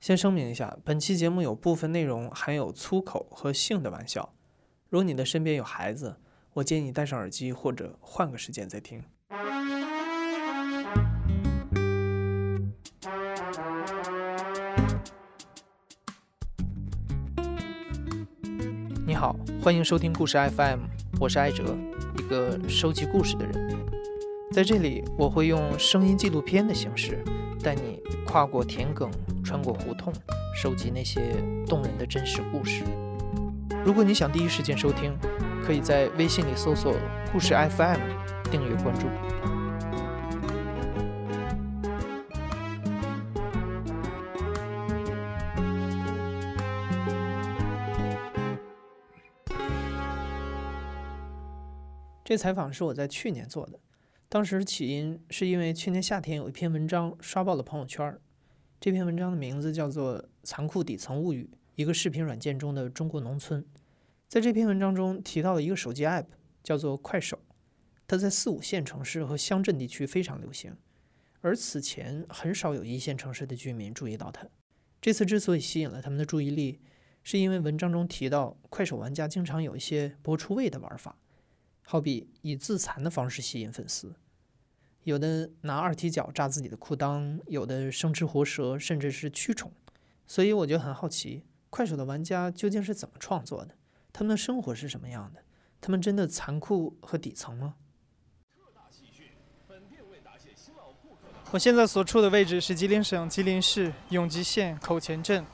先声明一下，本期节目有部分内容含有粗口和性的玩笑。如果你的身边有孩子，我建议你戴上耳机或者换个时间再听。你好，欢迎收听故事 FM，我是艾哲，一个收集故事的人。在这里，我会用声音纪录片的形式，带你跨过田埂。穿过胡同，收集那些动人的真实故事。如果你想第一时间收听，可以在微信里搜索“故事 FM”，订阅关注。这采访是我在去年做的，当时起因是因为去年夏天有一篇文章刷爆了朋友圈。这篇文章的名字叫做《残酷底层物语：一个视频软件中的中国农村》。在这篇文章中提到了一个手机 App，叫做快手，它在四五线城市和乡镇地区非常流行，而此前很少有一线城市的居民注意到它。这次之所以吸引了他们的注意力，是因为文章中提到快手玩家经常有一些博出位的玩法，好比以自残的方式吸引粉丝。有的拿二踢脚扎自己的裤裆，有的生吃活蛇，甚至是驱虫。所以我就很好奇，快手的玩家究竟是怎么创作的？他们的生活是什么样的？他们真的残酷和底层吗？我现在所处的位置是吉林省吉林市永吉县口前镇。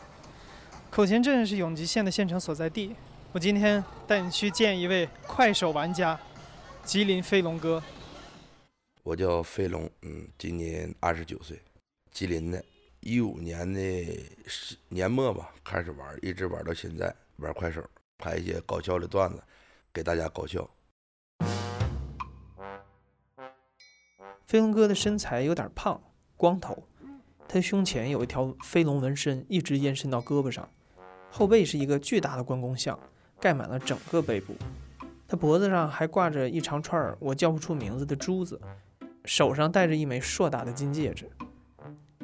口前镇是永吉县的县城所在地。我今天带你去见一位快手玩家——吉林飞龙哥。我叫飞龙，嗯，今年二十九岁，吉林的，一五年的年末吧开始玩，一直玩到现在，玩快手，拍一些搞笑的段子，给大家搞笑。飞龙哥的身材有点胖，光头，他胸前有一条飞龙纹身，一直延伸到胳膊上，后背是一个巨大的关公像，盖满了整个背部，他脖子上还挂着一长串我叫不出名字的珠子。手上戴着一枚硕大的金戒指，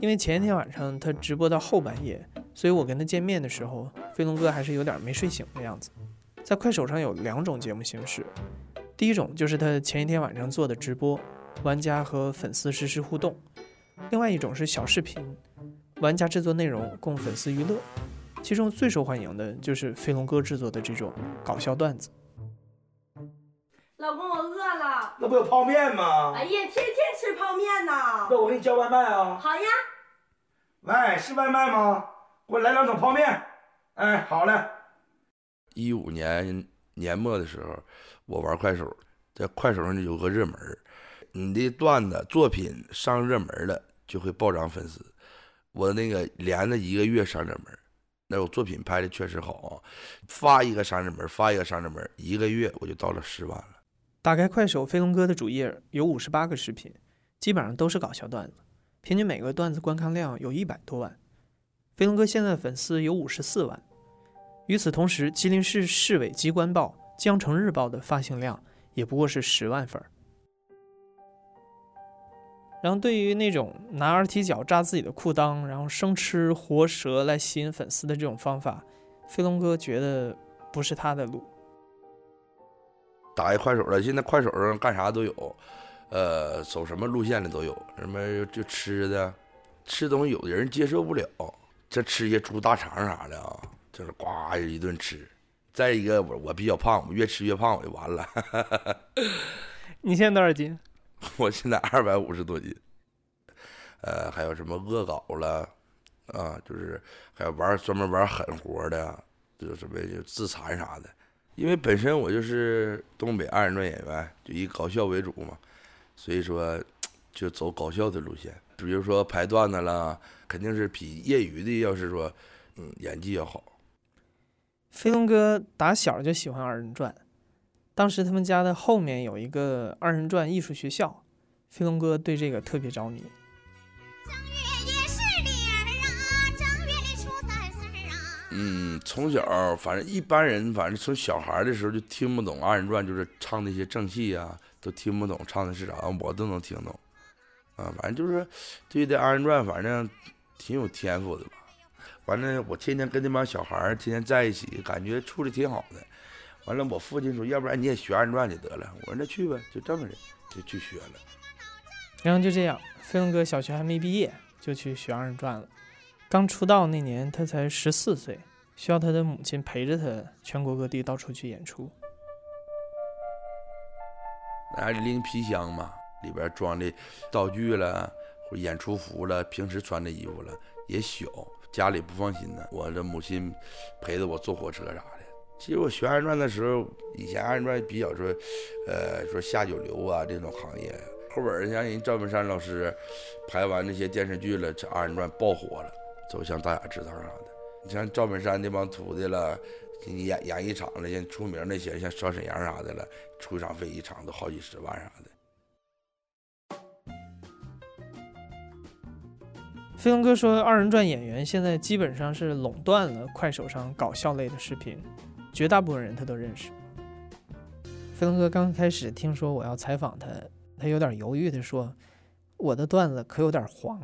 因为前一天晚上他直播到后半夜，所以我跟他见面的时候，飞龙哥还是有点没睡醒的样子。在快手上有两种节目形式，第一种就是他前一天晚上做的直播，玩家和粉丝实时互动；另外一种是小视频，玩家制作内容供粉丝娱乐。其中最受欢迎的就是飞龙哥制作的这种搞笑段子。老公，我饿了。那不有泡面吗？哎呀，天天吃泡面呢。那我给你叫外卖啊。好呀。喂，是外卖吗？给我来两桶泡面。哎，好嘞。一五年年末的时候，我玩快手，在快手上有个热门你的段子作品上热门了，就会暴涨粉丝。我那个连着一个月上热门，那我作品拍的确实好啊。发一个上热门，发一个上热门，一个月我就到了十万了。打开快手飞龙哥的主页，有五十八个视频，基本上都是搞笑段子，平均每个段子观看量有一百多万。飞龙哥现在粉丝有五十四万。与此同时，吉林市市委机关报《江城日报》的发行量也不过是十万份儿。然后，对于那种拿二踢脚扎自己的裤裆，然后生吃活蛇来吸引粉丝的这种方法，飞龙哥觉得不是他的路。打开快手了，现在快手上干啥都有，呃，走什么路线的都有，什么就吃的，吃东西有的人接受不了，这吃些猪大肠啥的啊，就是呱一顿吃。再一个，我我比较胖，我越吃越胖，我就完了。你现在多少斤？我现在二百五十多斤。呃，还有什么恶搞了，啊，就是还有玩专门玩狠活的，就什么就自残啥的。因为本身我就是东北二人转演员，就以搞笑为主嘛，所以说就走搞笑的路线。比如说排段子啦，肯定是比业余的要是说，嗯，演技要好。飞龙哥打小就喜欢二人转，当时他们家的后面有一个二人转艺术学校，飞龙哥对这个特别着迷。嗯，从小反正一般人，反正从小孩的时候就听不懂二人转，就是唱那些正戏啊，都听不懂唱的是啥，我都能听懂。啊，反正就是对这二人转，反正挺有天赋的吧。完了，我天天跟那帮小孩天天在一起，感觉处的挺好的。完了，我父亲说，要不然你也学二人转就得了。我说那去呗，就这么的就去学了。然后就这样，飞龙哥小学还没毕业就去学二人转了。刚出道那年，他才十四岁，需要他的母亲陪着他全国各地到处去演出。那拎皮箱嘛，里边装的道具了，或演出服了，平时穿的衣服了，也小，家里不放心呢。我这母亲陪着我坐火车啥的。其实我学二人转的时候，以前二人转比较说，呃，说下九流啊这种行业。后边像人赵本山老师拍完那些电视剧了，这二人转爆火了，走向大雅之堂啥的。你像赵本山那帮徒弟了，你演演一场了，像出名那些，像小沈阳啥的了，出场费一场都好几十万啥的。飞龙哥说，二人转演员现在基本上是垄断了快手上搞笑类的视频，绝大部分人他都认识。飞龙哥刚开始听说我要采访他，他有点犹豫的说：“我的段子可有点黄。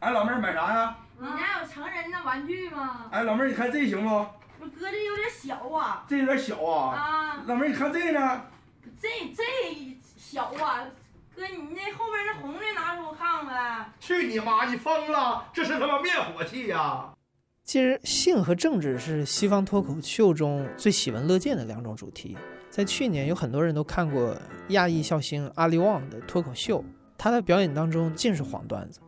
哎，老妹儿买啥呀？你家有成人的玩具吗？哎，老妹儿，你看这行不？我哥这有点小啊。这有点小啊。啊，老妹儿，你看这个呢？这这小啊，哥，你那后边那红的拿出我看看呗。去你妈！你疯了？这是他妈灭火器呀！”其实性和政治是西方脱口秀中最喜闻乐见的两种主题。在去年，有很多人都看过亚裔笑星阿里旺的脱口秀，他的表演当中尽是黄段子。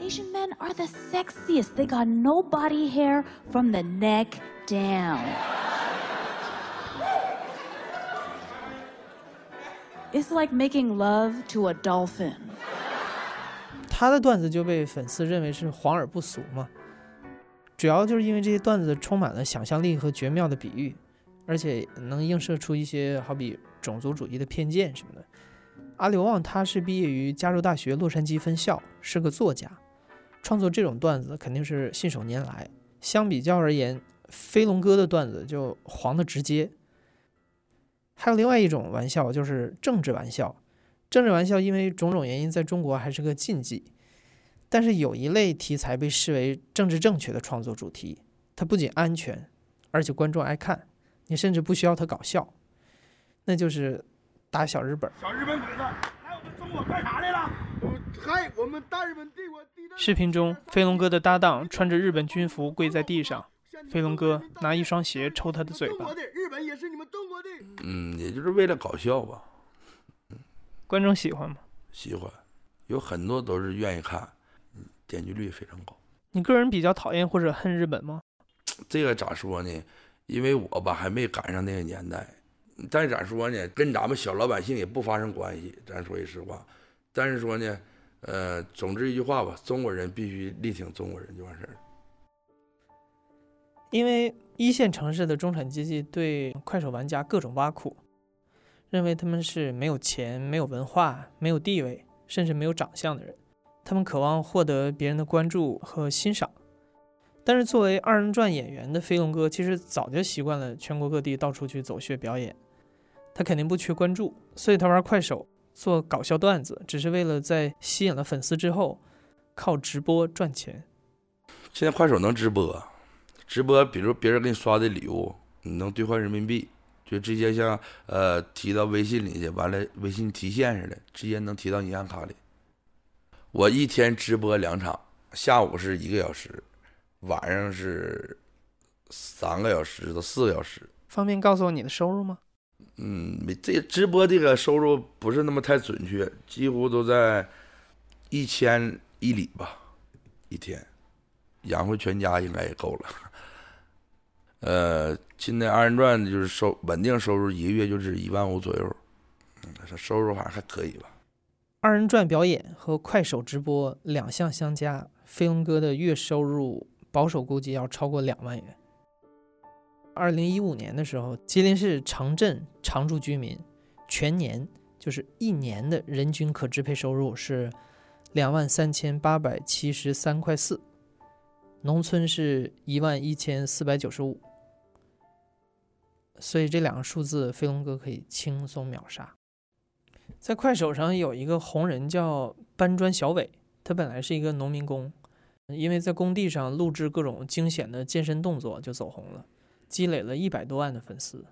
Asian men are the sexiest. They got no body hair from the neck down. It's like making love to a dolphin. 他的段子就被粉丝认为是黄而不俗嘛，主要就是因为这些段子充满了想象力和绝妙的比喻，而且能映射出一些好比种族主义的偏见什么的。阿刘旺他是毕业于加州大学洛杉矶分校，是个作家，创作这种段子肯定是信手拈来。相比较而言，飞龙哥的段子就黄的直接。还有另外一种玩笑，就是政治玩笑。政治玩笑因为种种原因在中国还是个禁忌，但是有一类题材被视为政治正确的创作主题，它不仅安全，而且观众爱看，你甚至不需要它搞笑，那就是打小日本。小日本鬼子，来我们中国干啥来了？视频中，飞龙哥的搭档穿着日本军服跪在地上，飞龙哥拿一双鞋抽他的嘴巴，日本也是你们中国的。嗯，也就是为了搞笑吧，观众喜欢吗？喜欢，有很多都是愿意看，嗯，点击率非常高。你个人比较讨厌或者恨日本吗？这个咋说呢？因为我吧还没赶上那个年代，但是咋说呢？跟咱们小老百姓也不发生关系，咱说句实话。但是说呢，呃，总之一句话吧，中国人必须力挺中国人就完事儿。因为一线城市的中产阶级对快手玩家各种挖苦，认为他们是没有钱、没有文化、没有地位，甚至没有长相的人。他们渴望获得别人的关注和欣赏。但是作为二人转演员的飞龙哥，其实早就习惯了全国各地到处去走穴表演，他肯定不缺关注，所以他玩快手做搞笑段子，只是为了在吸引了粉丝之后，靠直播赚钱。现在快手能直播，直播，比如别人给你刷的礼物，你能兑换人民币，就直接像呃提到微信里去，完了微信提现似的，直接能提到银行卡里。我一天直播两场，下午是一个小时，晚上是三个小时到四个小时。方便告诉我你的收入吗？嗯，没这直播这个收入不是那么太准确，几乎都在一千一里吧，一天，养活全家应该也够了。呃，现在二人转就是收稳定收入，一个月就是一万五左右，嗯，收入还还可以吧。二人转表演和快手直播两项相加，飞龙哥的月收入保守估计要超过两万元。二零一五年的时候，吉林市城镇常住居民全年就是一年的人均可支配收入是两万三千八百七十三块四，农村是一万一千四百九十五，所以这两个数字飞龙哥可以轻松秒杀。在快手上有一个红人叫搬砖小伟，他本来是一个农民工，因为在工地上录制各种惊险的健身动作就走红了，积累了一百多万的粉丝。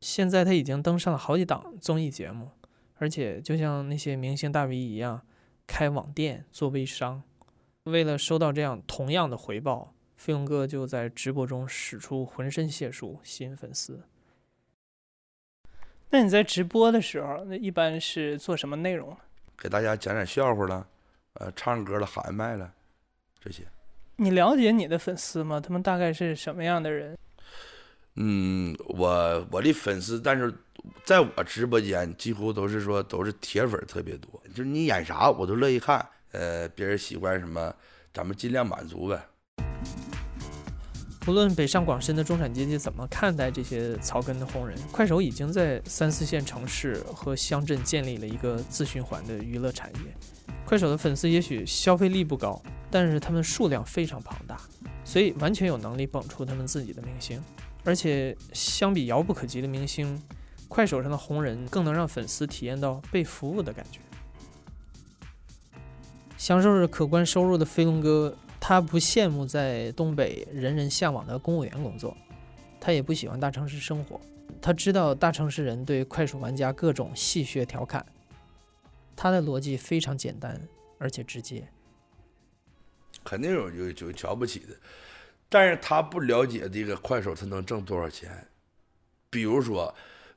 现在他已经登上了好几档综艺节目，而且就像那些明星大 V 一样，开网店做微商。为了收到这样同样的回报，飞龙哥就在直播中使出浑身解数吸引粉丝。那你在直播的时候，那一般是做什么内容呢？给大家讲讲笑话了，呃，唱歌了，喊麦了，这些。你了解你的粉丝吗？他们大概是什么样的人？嗯，我我的粉丝，但是在我直播间几乎都是说都是铁粉特别多，就是你演啥我都乐意看。呃，别人喜欢什么，咱们尽量满足呗。无论北上广深的中产阶级怎么看待这些草根的红人，快手已经在三四线城市和乡镇建立了一个自循环的娱乐产业。快手的粉丝也许消费力不高，但是他们数量非常庞大，所以完全有能力捧出他们自己的明星。而且相比遥不可及的明星，快手上的红人更能让粉丝体验到被服务的感觉。享受着可观收入的飞龙哥，他不羡慕在东北人人向往的公务员工作，他也不喜欢大城市生活。他知道大城市人对快手玩家各种戏谑调侃，他的逻辑非常简单而且直接。肯定有有有瞧不起的，但是他不了解这个快手他能挣多少钱。比如说，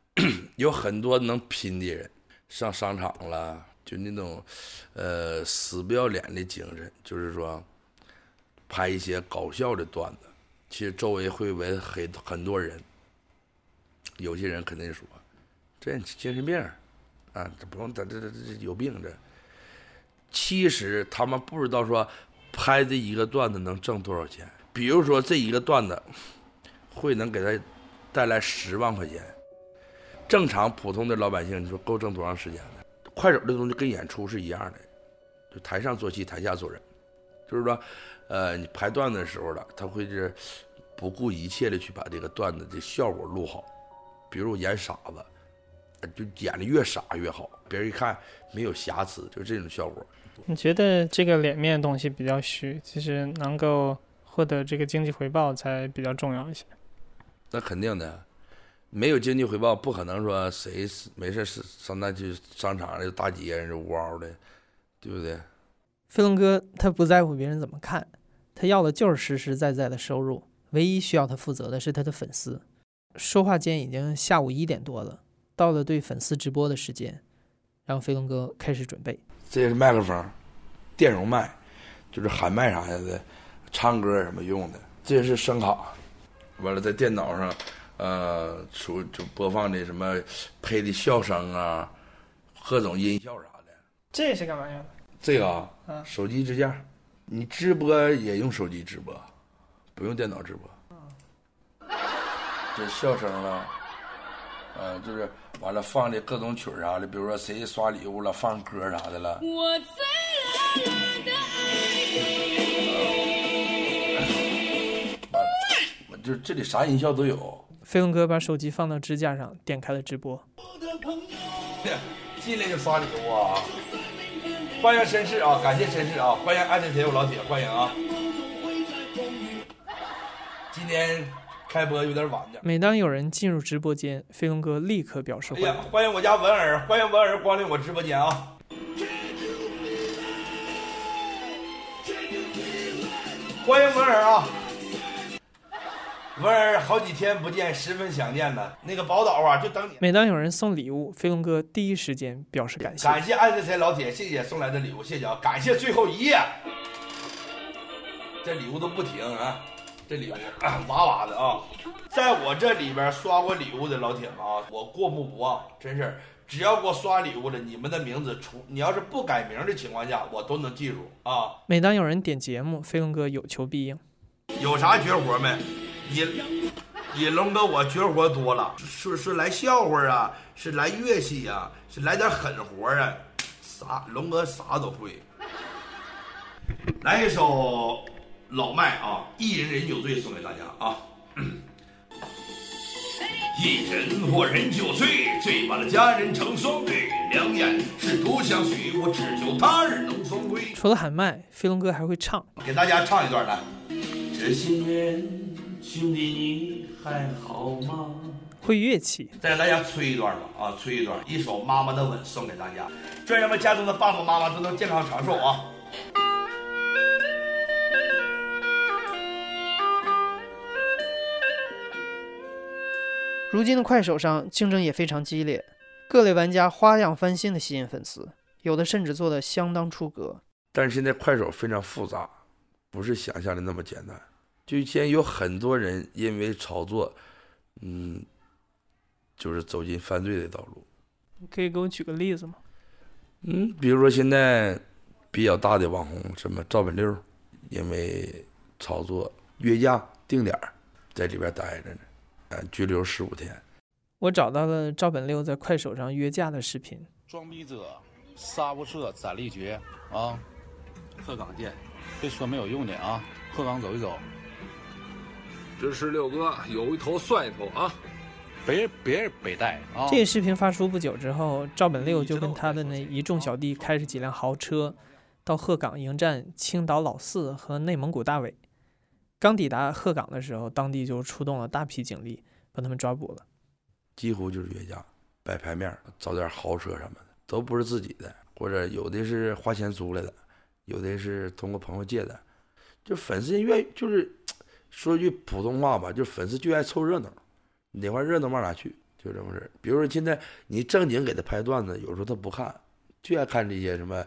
有很多能拼的人上商场了，就那种呃死不要脸的精神，就是说拍一些搞笑的段子，其实周围会围很很多人。有些人肯定说这精神病啊，这不用这这这这有病这。其实他们不知道说。拍这一个段子能挣多少钱？比如说这一个段子会能给他带来十万块钱，正常普通的老百姓，你说够挣多长时间呢？快手这东西跟演出是一样的，就台上做戏，台下做人，就是说，呃，你拍段子的时候了，他会是不顾一切的去把这个段子的效果录好。比如我演傻子，就演的越傻越好，别人一看没有瑕疵，就这种效果。你觉得这个脸面东西比较虚，其实能够获得这个经济回报才比较重要一些。那肯定的，没有经济回报，不可能说谁没事是上那去商场的大街上呜嗷的，对不对？飞龙哥他不在乎别人怎么看，他要的就是实实在在的收入，唯一需要他负责的是他的粉丝。说话间已经下午一点多了，到了对粉丝直播的时间，然后飞龙哥开始准备。这是麦克风，电容麦，就是喊麦啥的，唱歌什么用的。这是声卡，完了在电脑上，呃，出就播放的什么配的笑声啊，各种音效啥的。这是干嘛用的？这个啊，手机支架，你直播也用手机直播，不用电脑直播。这笑声了，呃，就是完了放的各种曲儿啥的，比如说谁刷礼物了，放歌啥的了。我最爱的爱就这里啥音效都有。飞龙哥把手机放到支架上，点开了直播。进来就刷礼物啊！欢迎绅士啊，感谢绅士啊，欢迎爱谁我老铁，欢迎啊！今天。开播有点晚点。每当有人进入直播间，飞龙哥立刻表示欢迎。欢迎我家文儿，欢迎文儿光临我直播间啊！欢迎文儿啊！文儿好几天不见，十分想念呢。那个宝岛啊，就等你。每当有人送礼物，飞龙哥第一时间表示感谢。感谢爱谁谁老铁，谢谢送来的礼物，谢谢啊！感谢最后一页，这礼物都不停啊！这礼物哇哇的啊，在我这里边刷过礼物的老铁们啊，我过目不忘，真是只要给我刷礼物的，你们的名字出，你要是不改名的情况下，我都能记住啊。每当有人点节目，飞龙哥有求必应。有啥绝活没？引引龙哥我绝活多了，是是来笑话啊，是来乐器啊，是来点狠活啊，啥龙哥啥都会。来一首。老麦啊，一人饮酒醉送给大家啊！一人我人酒醉，醉把了佳人成双对，两眼是独相许，我只求他日能双归。除了喊麦，飞龙哥还会唱。给大家唱一段来。这些年，兄弟你还好吗？会乐器，再给大家吹一段吧，啊，吹一段，一首《妈妈的吻》送给大家，愿人们家中的爸爸妈妈都能健康长寿啊！如今的快手上竞争也非常激烈，各类玩家花样翻新的吸引粉丝，有的甚至做的相当出格。但是现在快手非常复杂，不是想象的那么简单。就现在有很多人因为炒作，嗯，就是走进犯罪的道路。你可以给我举个例子吗？嗯，比如说现在比较大的网红，什么赵本六，因为炒作约架定点儿，在里边待着呢，啊，拘留十五天。我找到了赵本六在快手上约架的视频。装逼者，杀无赦，斩立决啊！鹤岗见，别说没有用的啊！鹤岗走一走，支持六哥，有一头算一头啊！别人别人北戴啊！这个视频发出不久之后，赵本六就跟他的那一众小弟开着几辆豪车，到鹤岗迎战青岛老四和内蒙古大伟。刚抵达鹤岗的时候，当地就出动了大批警力，把他们抓捕了。几乎就是约架，摆牌面，找点豪车什么的，都不是自己的，或者有的是花钱租来的，有的是通过朋友借的。就粉丝愿就是说句普通话吧，就是粉丝就爱凑热闹，哪块热闹往哪去，就这么事比如说现在你正经给他拍段子，有时候他不看，就爱看这些什么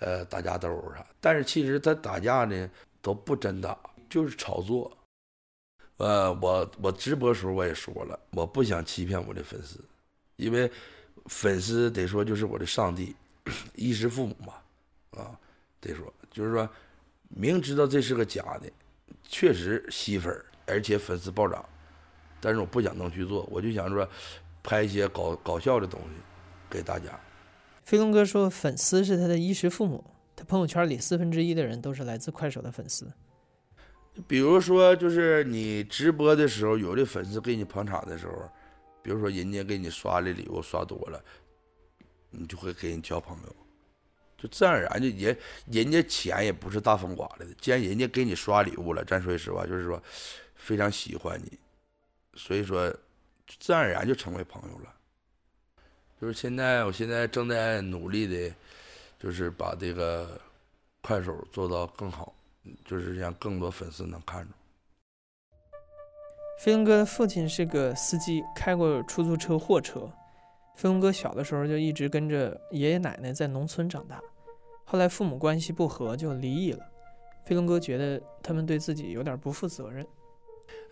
呃打架斗殴啥。但是其实他打架呢都不真打，就是炒作。呃，我我直播时候我也说了，我不想欺骗我的粉丝，因为粉丝得说就是我的上帝，衣食父母嘛，啊，得说就是说明知道这是个假的，确实吸粉，而且粉丝暴涨，但是我不想那么去做，我就想说拍一些搞搞笑的东西给大家。飞龙哥说，粉丝是他的衣食父母，他朋友圈里四分之一的人都是来自快手的粉丝。比如说，就是你直播的时候，有的粉丝给你捧场的时候，比如说人家给你刷的礼物刷多了，你就会给人交朋友，就自然而然就人人家钱也不是大风刮来的，既然人家给你刷礼物了，咱说句实话，就是说非常喜欢你，所以说自然而然就成为朋友了。就是现在，我现在正在努力的，就是把这个快手做到更好。就是让更多粉丝能看着。飞龙哥的父亲是个司机，开过出租车、货车。飞龙哥小的时候就一直跟着爷爷奶奶在农村长大，后来父母关系不和就离异了。飞龙哥觉得他们对自己有点不负责任。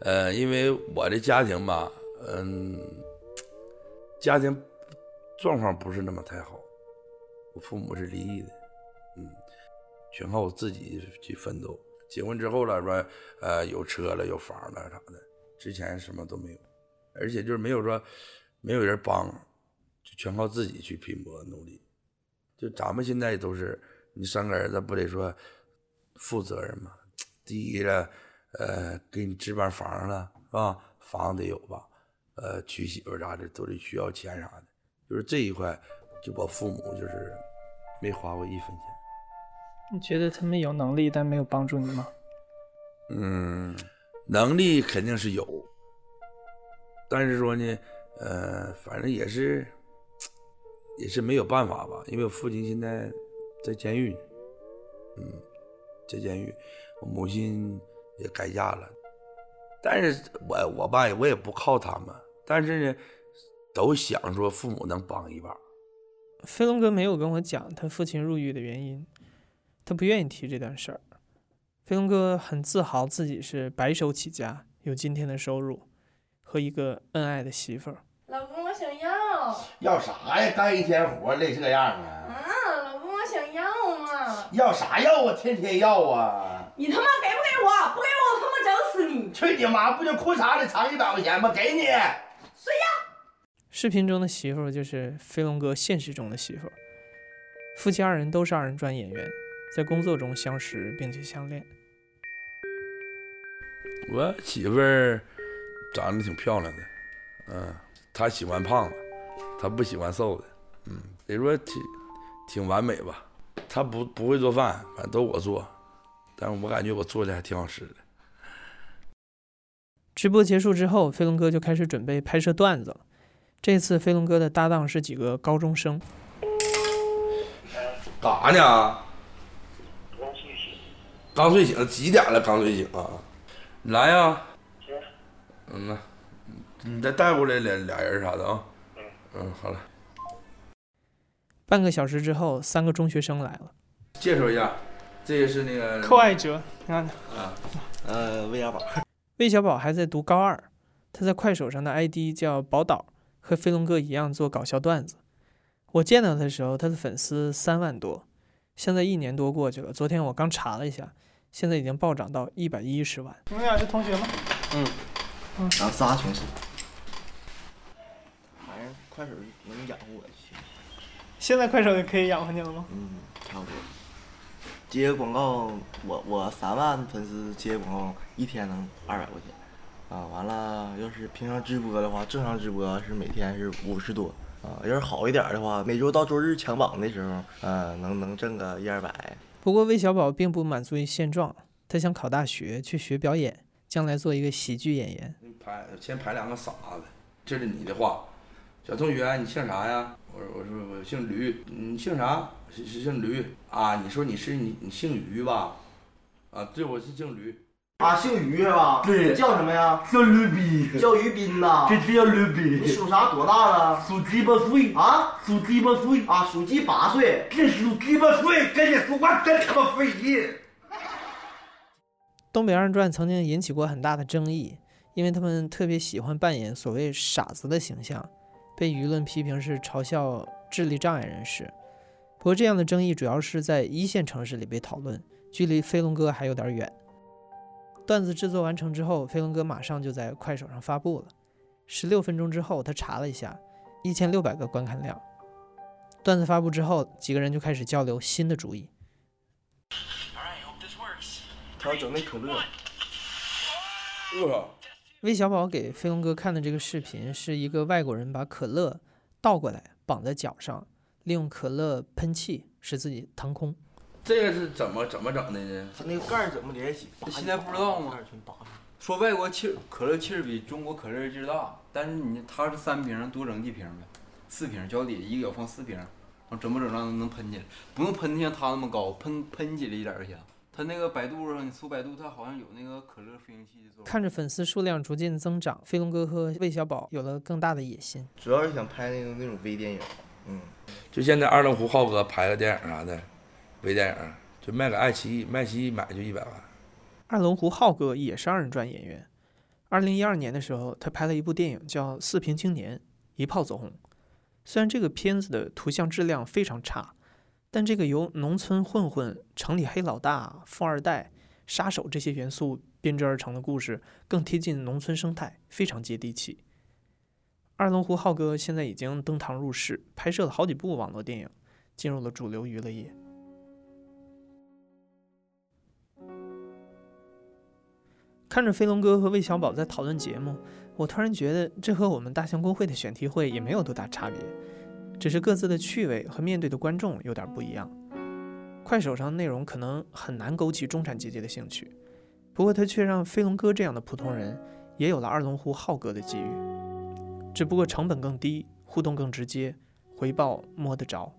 呃，因为我的家庭吧，嗯，家庭状况不是那么太好，我父母是离异的，嗯。全靠我自己去奋斗。结婚之后了，说呃有车了，有房了啥的，之前什么都没有，而且就是没有说没有人帮，全靠自己去拼搏努力。就咱们现在都是，你生个儿子不得说负责任吗？第一了，呃，给你置办房了是吧？房得有吧？呃，娶媳妇啥的都得需要钱啥的。就是这一块，就我父母就是没花过一分钱。你觉得他们有能力，但没有帮助你吗？嗯，能力肯定是有，但是说呢，呃，反正也是，也是没有办法吧。因为我父亲现在在监狱，嗯，在监狱，我母亲也改嫁了，但是我我爸我也不靠他们，但是呢，都想说父母能帮一把。飞龙哥没有跟我讲他父亲入狱的原因。他不愿意提这段事儿。飞龙哥很自豪自己是白手起家，有今天的收入和一个恩爱的媳妇儿。要。啥呀？干一天活累这样啊？啊，老公，我想要嘛。要啥要啊？天天要啊！你他妈给不给我？不给我，我他妈整死你！去你妈！不就裤衩里藏一百块钱吗？给你。谁要？视频中的媳妇就是飞龙哥现实中的媳妇。夫妻二人都是二人转演员。在工作中相识并且相恋。我媳妇儿长得挺漂亮的，嗯，她喜欢胖子，他不喜欢瘦的，嗯，得说挺挺完美吧。他不不会做饭，反正都我做，但是我感觉我做的还挺好吃的。直播结束之后，飞龙哥就开始准备拍摄段子了。这次飞龙哥的搭档是几个高中生。干啥呢？刚睡醒，几点了？刚睡醒啊？你来呀？嗯呐，你再带过来俩俩人啥的啊？嗯，好了。半个小时之后，三个中学生来了。介绍一下，这个是那个寇爱哲，你看，啊，呃，魏小宝，魏小宝还在读高二，他在快手上的 ID 叫宝岛，和飞龙哥一样做搞笑段子。我见到他的时候，他的粉丝三万多，现在一年多过去了，昨天我刚查了一下，现在已经暴涨到一百一十万。你们俩是同学吗？嗯，嗯，咱仨同事，反正快手能养活我去。现在快手也可以养活你了吗？嗯，差不多。接广告，我我三万粉丝接广告一天能二百块钱，啊，完了要是平常直播的话，正常直播是每天是五十多，啊，要是好一点的话，每周到周日抢榜的时候，呃，能能挣个一二百。不过魏小宝并不满足于现状，他想考大学去学表演，将来做一个喜剧演员。排先排两个傻子，这是你的话。小同学，你姓啥呀？我说我说我姓吕，你姓啥？是是姓吕啊？你说你是你你姓于吧？啊，对，我是姓驴。啊，姓于是吧？对叫什么呀？叫驴斌，叫于斌呐。这这叫驴斌。你属啥？多大了？属鸡巴岁啊？属鸡巴岁啊？属鸡八岁？这属鸡巴岁，跟你说话真他妈费劲。东北二人转曾经引起过很大的争议，因为他们特别喜欢扮演所谓傻子的形象。被舆论批评是嘲笑智力障碍人士，不过这样的争议主要是在一线城市里被讨论，距离飞龙哥还有点远。段子制作完成之后，飞龙哥马上就在快手上发布了。十六分钟之后，他查了一下，一千六百个观看量。段子发布之后，几个人就开始交流新的主意。他要整那可乐。我操！魏小宝给飞龙哥看的这个视频，是一个外国人把可乐倒过来绑在脚上，利用可乐喷气使自己腾空。这个是怎么怎么整的呢？他那个盖儿怎么连起？现在不知道吗。说外国气儿可乐气儿比中国可乐劲儿大，但是你它是三瓶，多整几瓶呗，四瓶脚底一个脚放四瓶，然后怎么整让能喷起来？不用喷像它那么高，喷喷起来一点儿就行。它那个百度上，你搜百度，他好像有那个可乐飞行器的作用。看着粉丝数量逐渐增长，飞龙哥和魏小宝有了更大的野心。主要是想拍那种那种微电影，嗯，就现在二龙湖浩哥拍个电影啥的，微电影就卖给爱奇艺，爱奇艺买就一百万。二龙湖浩哥也是二人转演员。二零一二年的时候，他拍了一部电影叫《四平青年》，一炮走红。虽然这个片子的图像质量非常差，但这个由农村混混、城里黑老大、富二代、杀手这些元素编织而成的故事，更贴近农村生态，非常接地气。二龙湖浩哥现在已经登堂入室，拍摄了好几部网络电影，进入了主流娱乐业。看着飞龙哥和魏小宝在讨论节目，我突然觉得这和我们大象公会的选题会也没有多大差别，只是各自的趣味和面对的观众有点不一样。快手上内容可能很难勾起中产阶级的兴趣，不过它却让飞龙哥这样的普通人也有了二龙湖浩哥的机遇，只不过成本更低，互动更直接，回报摸得着。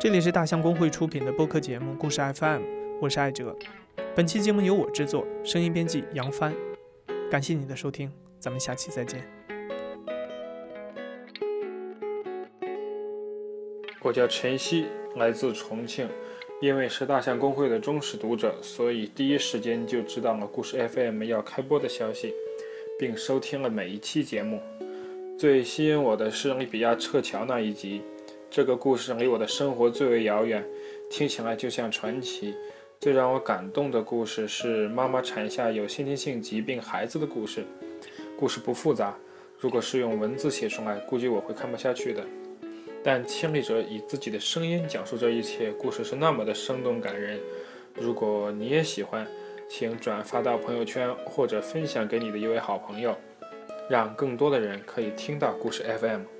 这里是大象公会出品的播客节目《故事 FM》，我是艾哲。本期节目由我制作，声音编辑杨帆。感谢你的收听，咱们下期再见。我叫陈曦，来自重庆。因为是大象公会的忠实读者，所以第一时间就知道了故事 FM 要开播的消息，并收听了每一期节目。最吸引我的是利比亚撤侨那一集。这个故事离我的生活最为遥远，听起来就像传奇。最让我感动的故事是妈妈产下有先天性疾病孩子的故事。故事不复杂，如果是用文字写出来，估计我会看不下去的。但亲历者以自己的声音讲述这一切，故事是那么的生动感人。如果你也喜欢，请转发到朋友圈或者分享给你的一位好朋友，让更多的人可以听到故事 FM。